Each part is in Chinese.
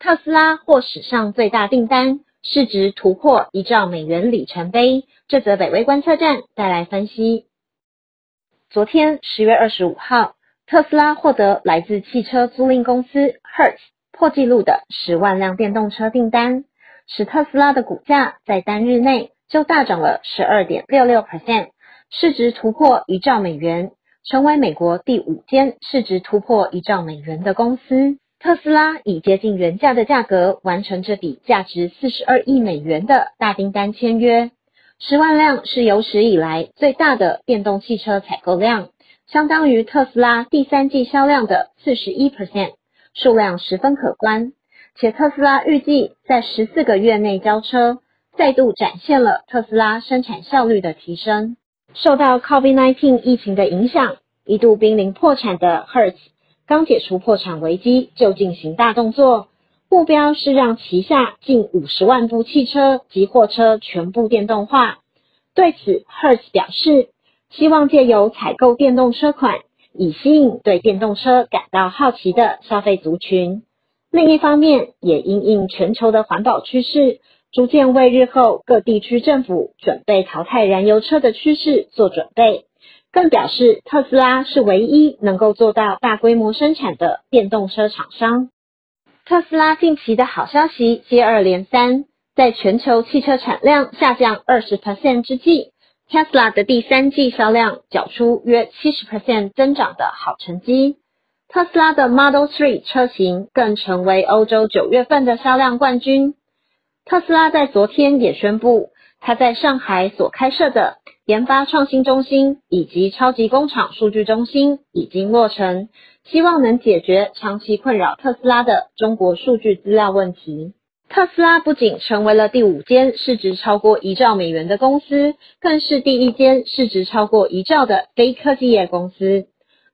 特斯拉获史上最大订单，市值突破一兆美元里程碑。这则北威观测站带来分析。昨天十月二十五号，特斯拉获得来自汽车租赁公司 Hertz 破纪录的十万辆电动车订单，使特斯拉的股价在单日内就大涨了十二点六六 percent，市值突破一兆美元，成为美国第五间市值突破一兆美元的公司。特斯拉以接近原价的价格完成这笔价值四十二亿美元的大订单签约。十万辆是有史以来最大的电动汽车采购量，相当于特斯拉第三季销量的四十一 percent，数量十分可观。且特斯拉预计在十四个月内交车，再度展现了特斯拉生产效率的提升。受到 COVID-19 疫情的影响，一度濒临破产的 Hertz 刚解除破产危机，就进行大动作。目标是让旗下近五十万部汽车及货车全部电动化。对此，Hertz 表示，希望借由采购电动车款，以吸引对电动车感到好奇的消费族群。另一方面，也因应全球的环保趋势，逐渐为日后各地区政府准备淘汰燃油车的趋势做准备。更表示，特斯拉是唯一能够做到大规模生产的电动车厂商。特斯拉近期的好消息接二连三，在全球汽车产量下降二十 percent 之际，Tesla 的第三季销量缴出约七十 percent 增长的好成绩。特斯拉的 Model 3车型更成为欧洲九月份的销量冠军。特斯拉在昨天也宣布，它在上海所开设的研发创新中心以及超级工厂数据中心已经落成。希望能解决长期困扰特斯拉的中国数据资料问题。特斯拉不仅成为了第五间市值超过一兆美元的公司，更是第一间市值超过一兆的非科技业公司。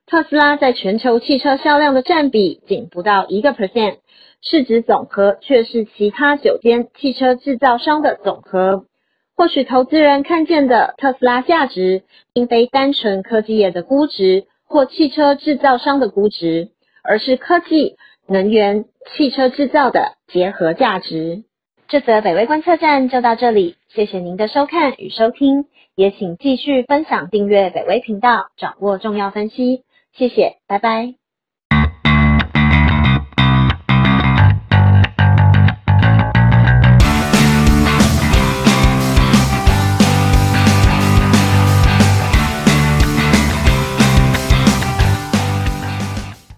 特斯拉在全球汽车销量的占比仅不到一个 percent，市值总和却是其他九间汽车制造商的总和。或许投资人看见的特斯拉价值，并非单纯科技业的估值。或汽车制造商的估值，而是科技、能源、汽车制造的结合价值。这则北威观测站就到这里，谢谢您的收看与收听，也请继续分享、订阅北威频道，掌握重要分析。谢谢，拜拜。